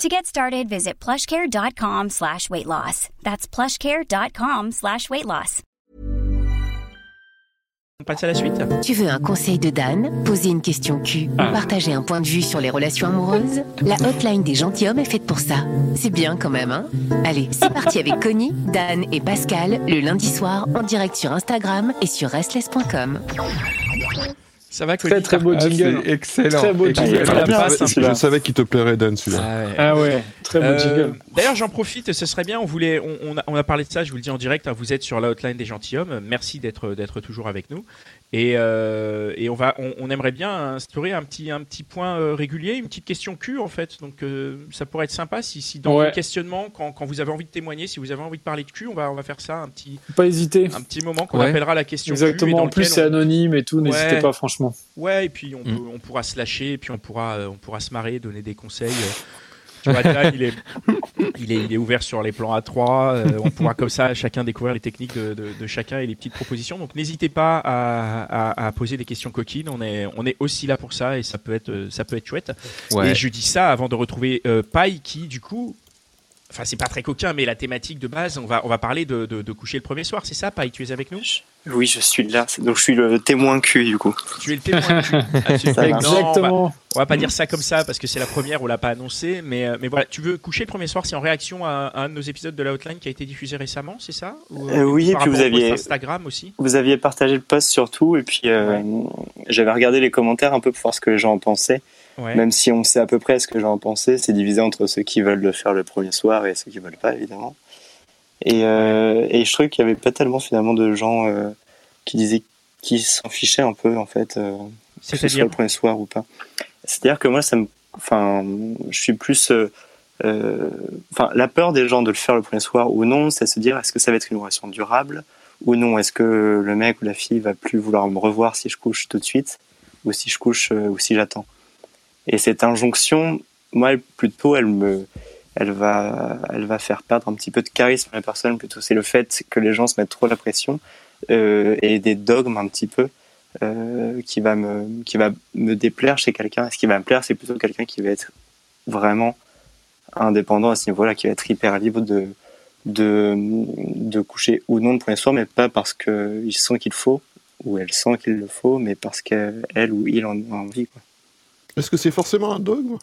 To get started, visit plushcare.com slash weight loss. That's plushcare.com slash weight loss. On passe à la suite. Tu veux un conseil de Dan, poser une question Q ou partager un point de vue sur les relations amoureuses? La hotline des gentilshommes est faite pour ça. C'est bien quand même, hein? Allez, c'est parti avec Connie, Dan et Pascal, le lundi soir, en direct sur Instagram et sur restless.com. Ça va, Très très beau Ah, jingle. c'est excellent. Très beau jingle. Je Très bien, savais- c'est je savais qu'il te plairait, Dan, celui-là. Ah ouais. Ah ouais, très beau Euh, jingle. D'ailleurs, j'en profite, ce serait bien. On voulait, on, on a, on a parlé de ça. Je vous le dis en direct. hein, vous êtes sur la hotline des gentilshommes. Merci d'être d'être toujours avec nous. Et, euh, et on va, on, on aimerait bien instaurer un petit un petit point euh, régulier, une petite question Q en fait. Donc euh, ça pourrait être sympa si, si dans Ouais. le questionnement, quand, quand vous avez envie de témoigner, si vous avez envie de parler de Q, on va on va faire ça un petit Faut pas hésiter. un petit moment qu'on Ouais. appellera la question Q. et Exactement. En plus, c'est on- anonyme et tout. N'hésitez Ouais. pas, franchement. Ouais, et puis on, Mm. peut- on pourra se lâcher, et puis on pourra, euh, on pourra se marrer, donner des conseils. Tu vois, il est, il, est, il est ouvert sur les plans A3. euh, on pourra comme ça chacun découvrir les techniques de, de- de chacun et les petites propositions. Donc n'hésitez pas à, à- à poser des questions coquines. On est, on est aussi là pour ça et ça peut être, euh, ça peut être chouette. Et je dis ça avant de retrouver euh, Paille qui, du coup, enfin c'est pas très coquin, mais la thématique de base, on va, on va parler de, de- de coucher le premier soir. C'est ça, Paille Tu es avec nous? Oui, je suis là. Donc je suis le témoin cul du coup. Tu es le témoin. Absolument. Ça marche. Non, on va- Exactement. On va pas dire ça comme ça parce que c'est la première, on l'a pas annoncé, mais, euh, mais voilà, tu veux coucher le premier soir, c'est en réaction à, à un de nos épisodes de la Hotline qui a été diffusé récemment, c'est ça? Ou, Euh, oui, et puis vous aviez- Instagram aussi? Vous aviez partagé le post surtout, et puis euh, j'avais regardé les commentaires un peu pour voir ce que les gens en pensaient. Ouais. Même si on sait à peu près ce que les gens en pensaient, c'est divisé entre ceux qui veulent le faire le premier soir et ceux qui veulent pas, évidemment. Et, euh, et je trouvais qu'il y avait pas tellement finalement de gens euh, qui disaient qui s'en fichaient un peu en fait, euh, que ce soit C'est-à-dire le premier soir ou pas. C'est-à-dire que moi, ça me, enfin, je suis plus, euh, enfin, la peur des gens de le faire le premier soir ou non, c'est se dire est-ce que ça va être une relation durable ou non, est-ce que le mec ou la fille va plus vouloir me revoir si je couche tout de suite ou si je couche ou si j'attends? Et cette injonction, moi, plutôt, elle me, elle va, elle va faire perdre un petit peu de charisme à la personne. Plutôt, c'est le fait que les gens se mettent trop la pression euh, et des dogmes un petit peu euh, qui va me, qui va me déplaire chez quelqu'un. Ce qui va me plaire, c'est plutôt quelqu'un qui va être vraiment indépendant à ce niveau-là, qui va être hyper libre de, de, de coucher ou non le premier soir, mais pas parce qu'il sent qu'il faut ou elle sent qu'il le faut, mais parce qu'elle ou il en a envie. Est-ce que c'est forcément un dogme?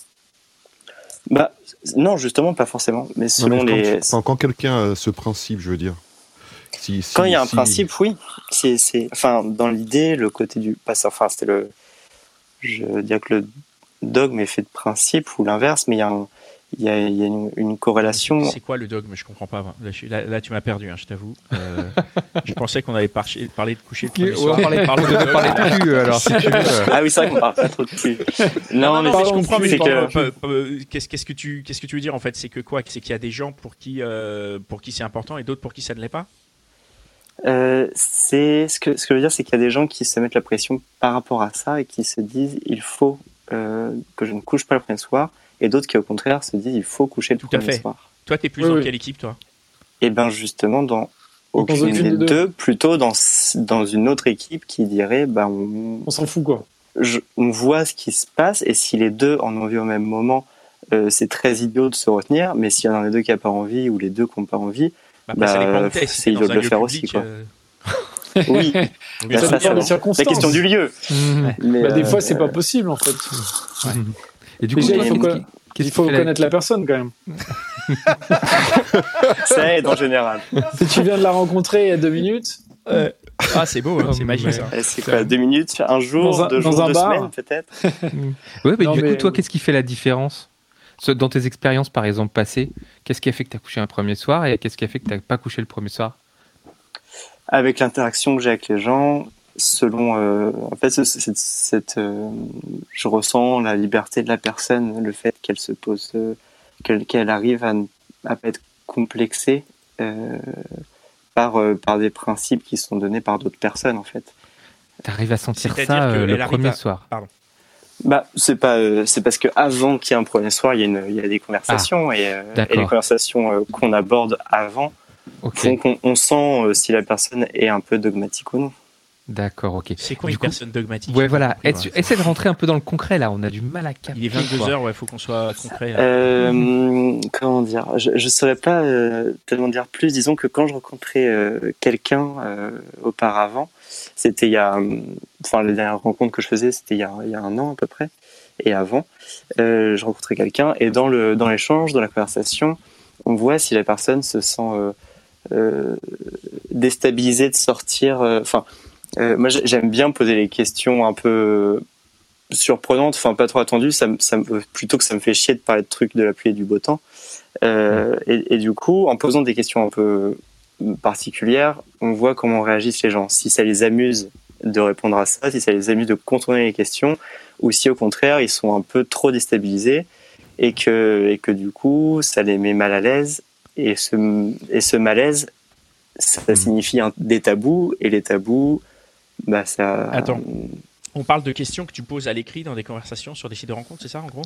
Bah, non, justement, pas forcément, mais Non, selon mais quand, les. quand- quand quelqu'un a ce principe, je veux dire. Si, si- Quand il y a un si- principe, oui. C'est, enfin, dans l'idée, le côté du. Enfin, c'était le. Je veux dire que le dogme est fait de principe ou l'inverse, mais il y a, un- il y a, il y a une, une corrélation. C'est quoi le dogme? Je comprends pas. Là, je suis- là- là, tu m'as perdu, hein, je t'avoue. Euh, je pensais qu'on avait par- parlé de coucher le premier on soir. va parler, Parle de parler de cul, alors, si tu veux. Ah oui, c'est vrai qu'on parle pas trop de cul. Non, Non, mais je comprends, mais que- qu'est-ce que tu qu'est-ce que tu veux dire en fait? C'est que quoi? C'est qu'il y a des gens pour qui euh, pour qui c'est important et d'autres pour qui ça ne l'est pas? Euh, c'est ce que ce que je veux dire, c'est qu'il y a des gens qui se mettent la pression par rapport à ça et qui se disent il faut euh, que je ne couche pas le premier soir, et d'autres qui au contraire se disent il faut coucher le Tout à premier fait. soir. Toi, t'es plus Oui, dans oui. quelle équipe, toi? Et ben justement dans aucune, aucune des des deux. deux, plutôt dans dans une autre équipe qui dirait ben on, On s'en fout, quoi. je- on voit ce qui se passe et si les deux en ont envie au même moment, euh, c'est très idiot de se retenir. Mais s'il y en a un des deux qui a pas envie ou les deux qui n'ont pas envie, Bah, Bah, c'est idiot de le faire public, aussi, quoi. euh, oui, bien bah, ça, dépend des la circonstances. question du lieu. Mais, Bah, des euh, fois, c'est pas possible, en fait. Et du coup, il faut, il connaître la personne, quand même. ça aide en général. Si tu viens de la rencontrer il y a deux minutes. Ah, c'est beau, hein, c'est magique ça. C'est quoi, deux minutes, un jour, Dans un- deux dans jours, un deux bar. semaines peut-être Ouais, mais Non, du mais- coup, toi, qu'est-ce qui fait la différence Ce- Dans tes expériences, par exemple, passées, qu'est-ce qui a fait que tu as couché un premier soir et qu'est-ce qui a fait que tu n'as pas couché le premier soir? Avec l'interaction que j'ai avec les gens, selon. euh, en fait, euh, je ressens la liberté de la personne, le fait qu'elle se pose, euh, qu'elle qu'elle arrive à ne à pas être complexée euh, par, euh, par des principes qui sont donnés par d'autres personnes, en fait. Tu arrives à sentir C'est-à-dire ça euh, le premier à- soir Bah, c'est pas, euh, c'est parce que avant qu'il y ait un premier soir, il y a, une, il y a des conversations et, euh, d'accord. et les conversations euh, qu'on aborde avant Ok, font qu'on on sent euh, si la personne est un peu dogmatique ou non. D'accord, ok. C'est quoi Du une coup- personne dogmatique Ouais, voilà. Ouais, Essaie de rentrer un peu dans le concret là. On a du mal à capter. Il est 22h, ouais, faut qu'on soit concret. là. Euh, comment dire? Je ne saurais pas euh, tellement dire plus. Disons que quand je rencontrais euh, quelqu'un euh, auparavant, c'était il y a, enfin la dernière rencontre que je faisais, c'était il, y a- il y a un an à peu près. Et avant, euh, je rencontrais quelqu'un et dans le dans l'échange, dans la conversation, on voit si la personne se sent euh, euh, déstabilisée de sortir. euh, Enfin, euh, moi j'ai- j'aime bien poser les questions un peu surprenante, enfin pas trop attendue, ça, plutôt que ça me fait chier de parler de trucs de la pluie et du beau temps. Euh, et, du coup, en posant des questions un peu particulières, on voit comment réagissent les gens. Si ça les amuse de répondre à ça, si ça les amuse de contourner les questions, ou si au contraire ils sont un peu trop déstabilisés et que, et que du coup ça les met mal à l'aise. Et ce, et ce malaise, ça signifie des tabous, et les tabous, bah ça. Attends. On parle de questions que tu poses à l'écrit dans des conversations sur des sites de rencontres, c'est ça en gros?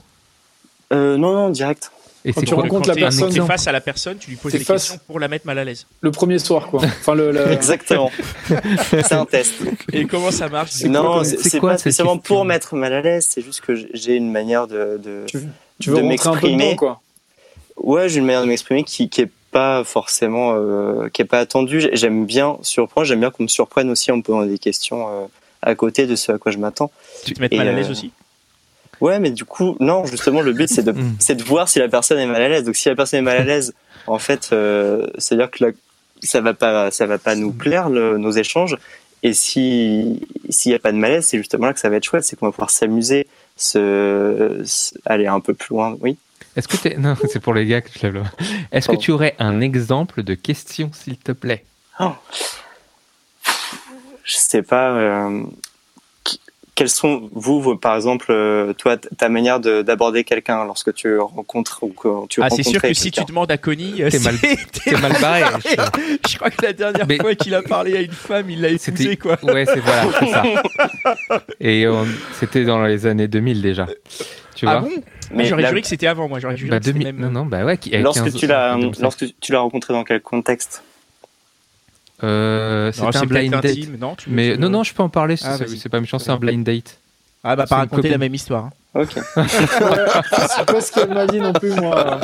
Euh, non, non, direct. Et Quand tu rencontres la personne- face à la personne, tu lui poses des face- questions pour la mettre mal à l'aise. Le premier soir, quoi. Enfin, le, le- Exactement. c'est un test. Et comment ça marche? Non, c'est pas spécialement pour mettre mal à l'aise, c'est juste que j'ai une manière de, de, Tu, tu veux de rentrer un peu m'exprimer. quoi? ouais, j'ai une manière de m'exprimer qui qui est pas forcément euh, qui est pas attendue. J'ai- J'aime bien surprendre, j'aime bien qu'on me surprenne aussi en me posant des questions euh, à côté de ce à quoi je m'attends. Tu te mets Et, mal à l'aise euh, aussi? Ouais, mais du coup, non, justement, le but c'est de Mm. c'est de voir si la personne est mal à l'aise. Donc si la personne est mal à l'aise, en fait, euh, c'est à dire que la- ça va pas ça va pas nous plaire le- nos échanges. Et si s'il y a pas de malaise, c'est justement là que ça va être chouette, c'est qu'on va pouvoir s'amuser, se, se- aller un peu plus loin. Oui. Est-ce que. Non, c'est pour les gars que je lève le... Est-ce que tu aurais un exemple de question, s'il te plaît? Je sais pas euh, quelles sont vous, vos- par exemple euh, toi ta manière de- d'aborder quelqu'un lorsque tu rencontres ou quand tu Ah, c'est sûr que si tu demandes à Connie, euh, T'es mal- c'est- T'es mal barré. je crois que la dernière Mais- fois qu'il a parlé à une femme, il l'a épousée, C'était quoi. Ouais, c'est voilà, ça. Et on- c'était dans les années 2000 déjà. Tu Ah vois? bon? Mais J'aurais la- juré que c'était avant, moi. J'aurais juré bah, que c'était 2000 même... Non, non, bah ouais. lorsque 15 tu l'as 2007. lorsque tu l'as rencontré dans quel contexte? Euh, Non, c'était un c'est blind date. intime, non tu- Mais tu- non, non, je peux en parler. Ah, c'est c'est pas méchant, c'est un blind date. Ah bah c'est pas raconter copine. la même histoire. hein. Ok. C'est pas ce qu'elle m'a dit non plus, moi.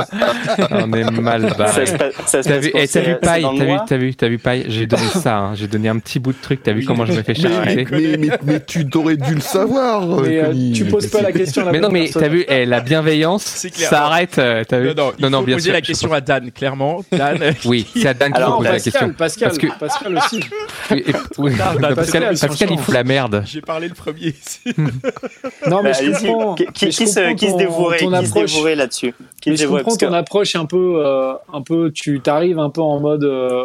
On est mal barré. T'as vu, eh, t'as vu paille, t'as vu, t'as vu, t'as vu paille. J'ai donné ça, hein, j'ai donné un petit bout de truc. T'as vu comment je me fais Mais, chercher mais, mais, mais tu t'aurais dû le savoir. Mais euh, tu poses pas la question à la Mais non, mais t'as vu, eh, la bienveillance, C'est clair. ça arrête. euh, T'as vu? Non, non, il faut bien poser sûr. la question à Dan, clairement. Dan, Oui, c'est à Dan qu'il faut poser la Pascal, question. Pascal, Parce que- Pascal aussi. Pascal, il fout la merde. j'ai parlé le premier. Non, mais Bah, je comprends. Qui, qui, se, qui se dévouerait, se approche. dévouerait là-dessus? Mais je comprends que- ton approche un peu, euh, un peu, tu t'arrives un peu en mode euh,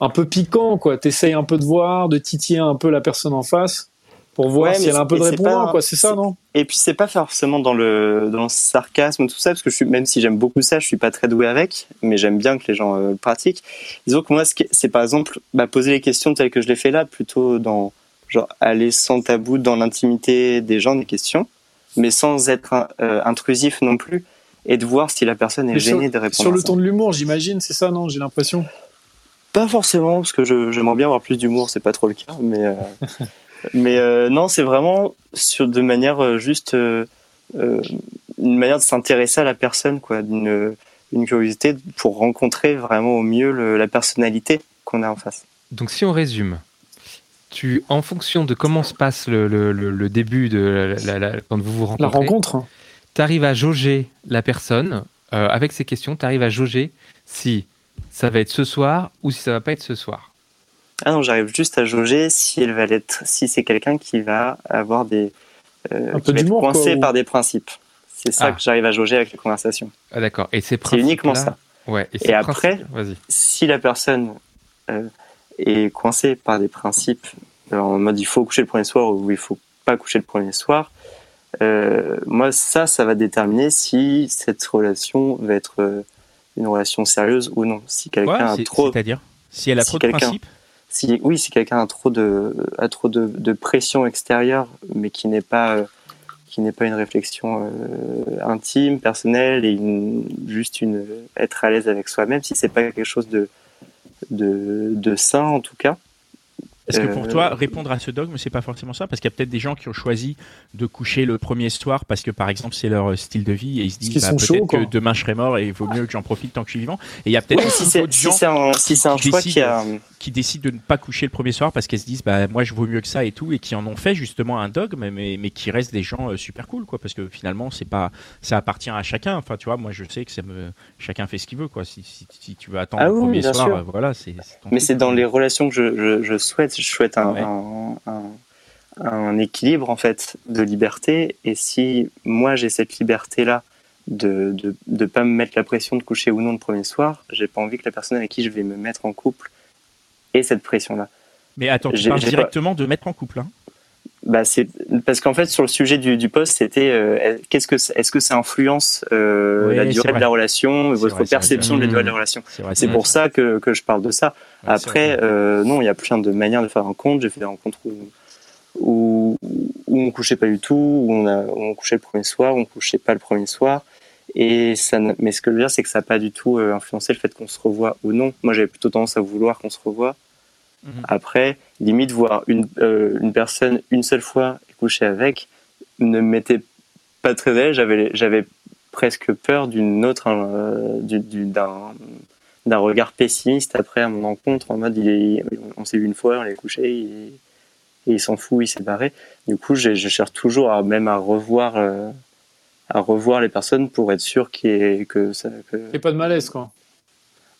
un peu piquant, quoi. T'essayes un peu de voir, de titiller un peu la personne en face pour voir Ouais, si elle a un peu de répondant, pas- quoi. C'est ça, non? Et puis c'est pas forcément dans le dans le sarcasme tout ça parce que je suis même si j'aime beaucoup ça, je suis pas très doué avec, mais j'aime bien que les gens euh, le pratiquent. Disons que moi c'est par exemple bah, poser les questions telles que je l'ai fait là, plutôt dans genre aller sans tabou dans l'intimité des gens des questions, mais sans être euh, intrusif non plus et de voir si la personne est Mais sur- gênée de répondre. Sur à le ça. ton de l'humour, j'imagine, c'est ça, non J'ai l'impression? Pas forcément, parce que je- j'aimerais bien avoir plus d'humour, c'est pas trop le cas, mais euh, mais euh, non, c'est vraiment sur de manière juste une manière de s'intéresser à la personne, quoi, d'une une curiosité pour rencontrer vraiment au mieux le- la personnalité qu'on a en face. Donc si on résume, tu, en fonction de comment se passe le, le- le- le début de la, la- la- quand vous vous rencontrez, La rencontre. tu arrives à jauger la personne euh, avec ces questions, tu arrives à jauger si ça va être ce soir ou si ça va pas être ce soir. Ah non, j'arrive juste à jauger si elle va l'être, si c'est quelqu'un qui va avoir des, euh, Un qui peu va être d'humour, quoi, coincé ou- par des principes. C'est ça Ah. que j'arrive à jauger avec les conversations. Ah, d'accord. Et ces C'est uniquement ça. Ouais. Et, après-. Si la personne euh, est coincée par des principes en mode il faut coucher le premier soir ou il faut pas coucher le premier soir, euh, moi ça, ça va déterminer si cette relation va être euh, une relation sérieuse ou non. Si quelqu'un a trop C'est-à-dire Si elle a si trop de principes si oui si quelqu'un a trop de a trop de, de pression extérieure mais qui n'est pas euh, qui n'est pas une réflexion euh, intime personnelle et une, juste une être à l'aise avec soi-même si c'est pas quelque chose de de, de sain en tout cas Est-ce que pour Euh, toi, répondre à ce dogme, c'est pas forcément ça? Parce qu'il y a peut-être des gens qui ont choisi de coucher le premier soir parce que, par exemple, c'est leur euh, style de vie et ils se disent bah, peut-être que demain je serai mort et il vaut mieux que j'en profite tant que je suis vivant. Et il y a peut-être Oui, si c'est d'autres si gens un si c'est un qui choix qui décident- a qui décident de ne pas coucher le premier soir parce qu'elles se disent bah moi je vaux mieux que ça et tout et qui en ont fait justement un dogme mais, mais qui restent des gens euh, super cool quoi parce que finalement c'est pas ça appartient à chacun enfin tu vois moi je sais que ça me chacun fait ce qu'il veut quoi si, tu veux attendre Ah le premier soir sûr. euh, voilà c'est Mais c'est dans les relations que je, je, je souhaite. Je souhaite un, Ouais. un, un, un équilibre en fait de liberté. Et si moi j'ai cette liberté là de de de pas me mettre la pression de coucher ou non le premier soir, j'ai pas envie que la personne avec qui je vais me mettre en couple ait cette pression là. mais attends tu parles pas- directement de mettre en couple hein. Bah c'est parce qu'en fait sur le sujet du, du poste c'était euh, qu'est-ce que est-ce que ça influence euh, Oui, la durée de la relation, votre vrai, perception de la durée de la relation? c'est vrai, pour ça que, que je parle de ça. Ouais, Après, euh, non, il y a plein de manières de faire un compte. J'ai fait des rencontres où, où, où on couchait pas du tout, où on, a, où on couchait le premier soir, où on couchait pas le premier soir. Et ça, mais ce que je veux dire, c'est que ça n'a pas du tout euh, influencé le fait qu'on se revoit ou non. Moi, j'avais plutôt tendance à vouloir qu'on se revoie. Mhm. Après, limite, voir une, euh, une personne une seule fois et coucher avec ne me mettait pas très à. J'avais, j'avais presque peur d'une autre, euh, du- du- d'un, d'un regard pessimiste après à mon rencontre en mode il est, on s'est vu une fois, on est couché et, et il s'en fout, il s'est barré. Du coup, je, je cherche toujours à même à revoir, euh, à revoir les personnes pour être sûr qu'il y ait, que ça, que, Il n'y a pas de malaise, quoi.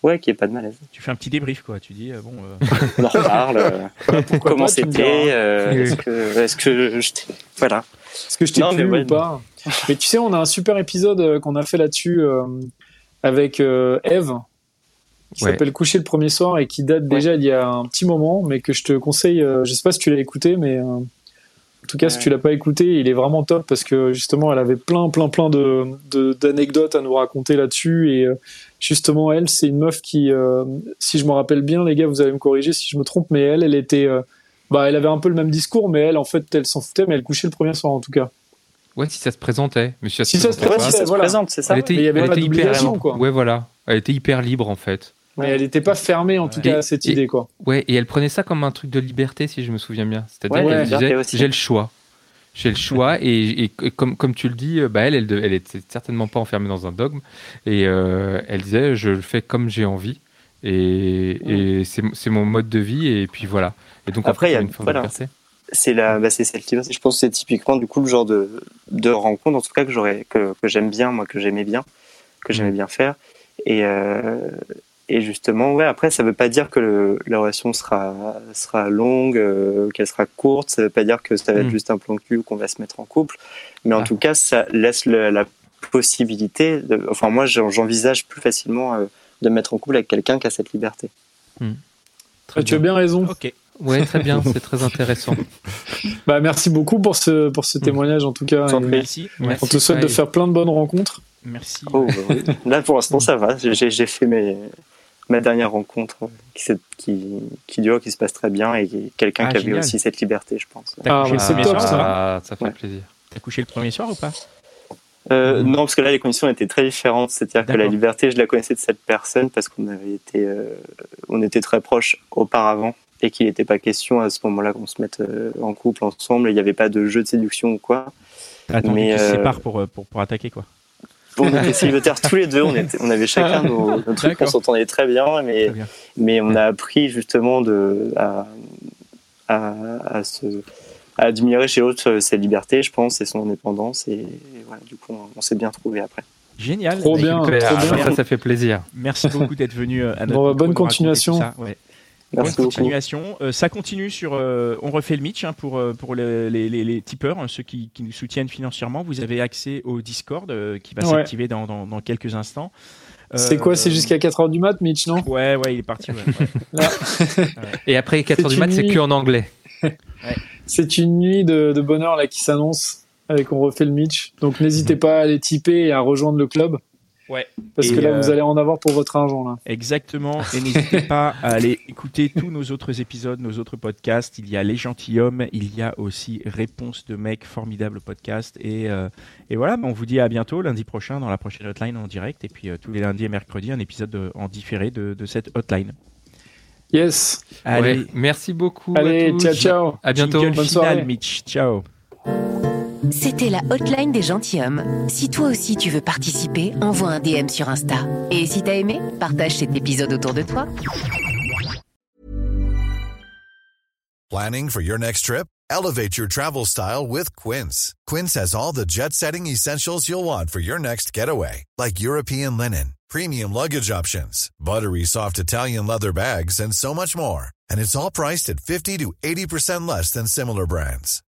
Ouais, qu'il n'y ait pas de malaise. tu fais un petit débrief quoi tu dis euh, bon euh, On en reparle. euh, comment c'était euh, Est-ce que, est-ce que je t'ai- voilà. Est-ce que je t'ai plu ouais, ou pas Mais tu sais, on a un super épisode qu'on a fait là-dessus euh, avec euh, Eve, qui Ouais. s'appelle Coucher le premier soir et qui date déjà il y a un petit moment, mais que je te conseille. euh, je sais pas si tu l'as écouté, mais euh, en tout cas, si tu l'as pas écouté, il est vraiment top parce que justement, elle avait plein, plein, plein de de- d'anecdotes à nous raconter là-dessus et euh, justement, elle, c'est une meuf qui, euh, si je me rappelle bien, les gars, vous allez me corriger si je me trompe, mais elle, elle était euh, bah, elle avait un peu le même discours, mais elle, en fait, elle s'en foutait, mais elle couchait le premier soir en tout cas. Ouais, si ça se présentait. Mais si ça Si ça se présentait Ouais, pas, si c'est ça. elle était, Mais il y avait elle pas était hyper quoi. Ouais, voilà. Elle était hyper libre en fait. Mais elle n'était pas fermée en tout Ouais. cas à Et- cette et- idée quoi. Ouais, et elle prenait ça comme un truc de liberté, si je me souviens bien. C'est-à-dire Ouais, qu'elle disait j'ai le choix. J'ai le choix, et, et- et comme, comme tu le dis, euh, bah elle, elle, elle était certainement pas enfermée dans un dogme, et euh, elle disait je le fais comme j'ai envie, et, et c'est c'est mon mode de vie, et puis voilà. Et donc Après, il y a- une forme voilà. de liberté. c'est la bah, c'est cette liberté je pense que c'est typiquement du coup le genre de de rencontre en tout cas que j'aurais que, que j'aime bien moi que j'aimais bien que j'aimais bien faire et euh, et justement ouais après ça veut pas dire que le, la relation sera sera longue euh, qu'elle sera courte ça veut pas dire que ça va être Mm. juste un plan cul ou qu'on va se mettre en couple mais en Ah. tout cas ça laisse le- la possibilité de, enfin moi j'en- j'envisage plus facilement euh, de me mettre en couple avec quelqu'un qui a cette liberté Très tu as bien raison. ok Ouais, très bien, c'est très intéressant. Bah merci beaucoup pour ce pour ce témoignage en tout cas. Et merci Merci, on te souhaite de faire plein de bonnes rencontres. merci Oh, bah oui. Là, pour l'instant, ça va. J'ai fait mes, ma dernière rencontre euh, qui, s'est- qui, qui dure, qui se passe très bien et quelqu'un Ah, qui avait génial. aussi cette liberté, je pense. T'as Ah, couché bah, le c'est premier top, soir, ça. ou pas Ah, ça fait Ouais. plaisir. T'as couché le premier soir ou pas? Euh, Non, parce que là, les conditions étaient très différentes. C'est-à-dire que la liberté, je la connaissais de cette personne parce qu'on avait été, euh, on était très proches auparavant et qu'il n'était pas question à ce moment-là qu'on se mette euh, en couple ensemble. Il n'y avait pas de jeu de séduction ou quoi. Mais, qu'ils se séparent pour, pour, pour attaquer quoi On était célibataires tous les deux. On, était, on avait chacun nos, nos trucs. On s'entendait très bien, mais Très bien. mais on a appris justement de, à, à, à, se, à admirer chez l'autre sa liberté, je pense, et son indépendance. Et, et voilà, du coup, on, on s'est bien trouvé après. Génial. Trop Bah, bien, écoute, trop Ah, bien. ça, ça fait plaisir. Merci beaucoup d'être venu euh, à notre Bon, bah, bonne continuation. Merci Bonne continuation. Euh, ça continue sur. euh, on refait le Mitch hein, pour, euh, pour les, les, les, les tipeurs, hein, ceux qui, qui nous soutiennent financièrement. Vous avez accès au Discord euh, qui va Ouais. s'activer dans, dans, dans quelques instants. C'est quoi C'est Euh, jusqu'à 4h du mat, Mitch, non? Ouais, ouais, il est parti. ouais, ouais. Là, Et après 4 C'est heures du mat, c'est que en anglais. C'est une nuit de, de bonheur là qui s'annonce avec On refait le Mitch. Donc n'hésitez pas à aller tiper et à rejoindre le club. Ouais. Parce Et, que là, euh, vous allez en avoir pour votre argent là. Exactement. Et n'hésitez pas à aller écouter tous nos autres épisodes, nos autres podcasts. Il y a Les Gentilhommes, il y a aussi Réponse de mec, formidable podcast. Et, euh, et voilà, on vous dit à bientôt lundi prochain dans la prochaine hotline en direct. Et puis euh, tous les lundis et mercredis, un épisode de- en différé de, de cette hotline. Yes. Allez, Ouais. Merci beaucoup. Allez, à tous. ciao, ciao. À bientôt. jingle Bonne final, soirée. Mitch. Ciao. C'était la hotline des gentilshommes. Si toi aussi tu veux participer, envoie un DM sur Insta. Et si t'as aimé, partage cet épisode autour de toi. Planning for your next trip? Elevate your travel style with Quince. Quince has all the jet setting essentials you'll want for your next getaway, like European linen, premium luggage options, buttery soft Italian leather bags, and so much more. And it's all priced at 50 to 80% less than similar brands.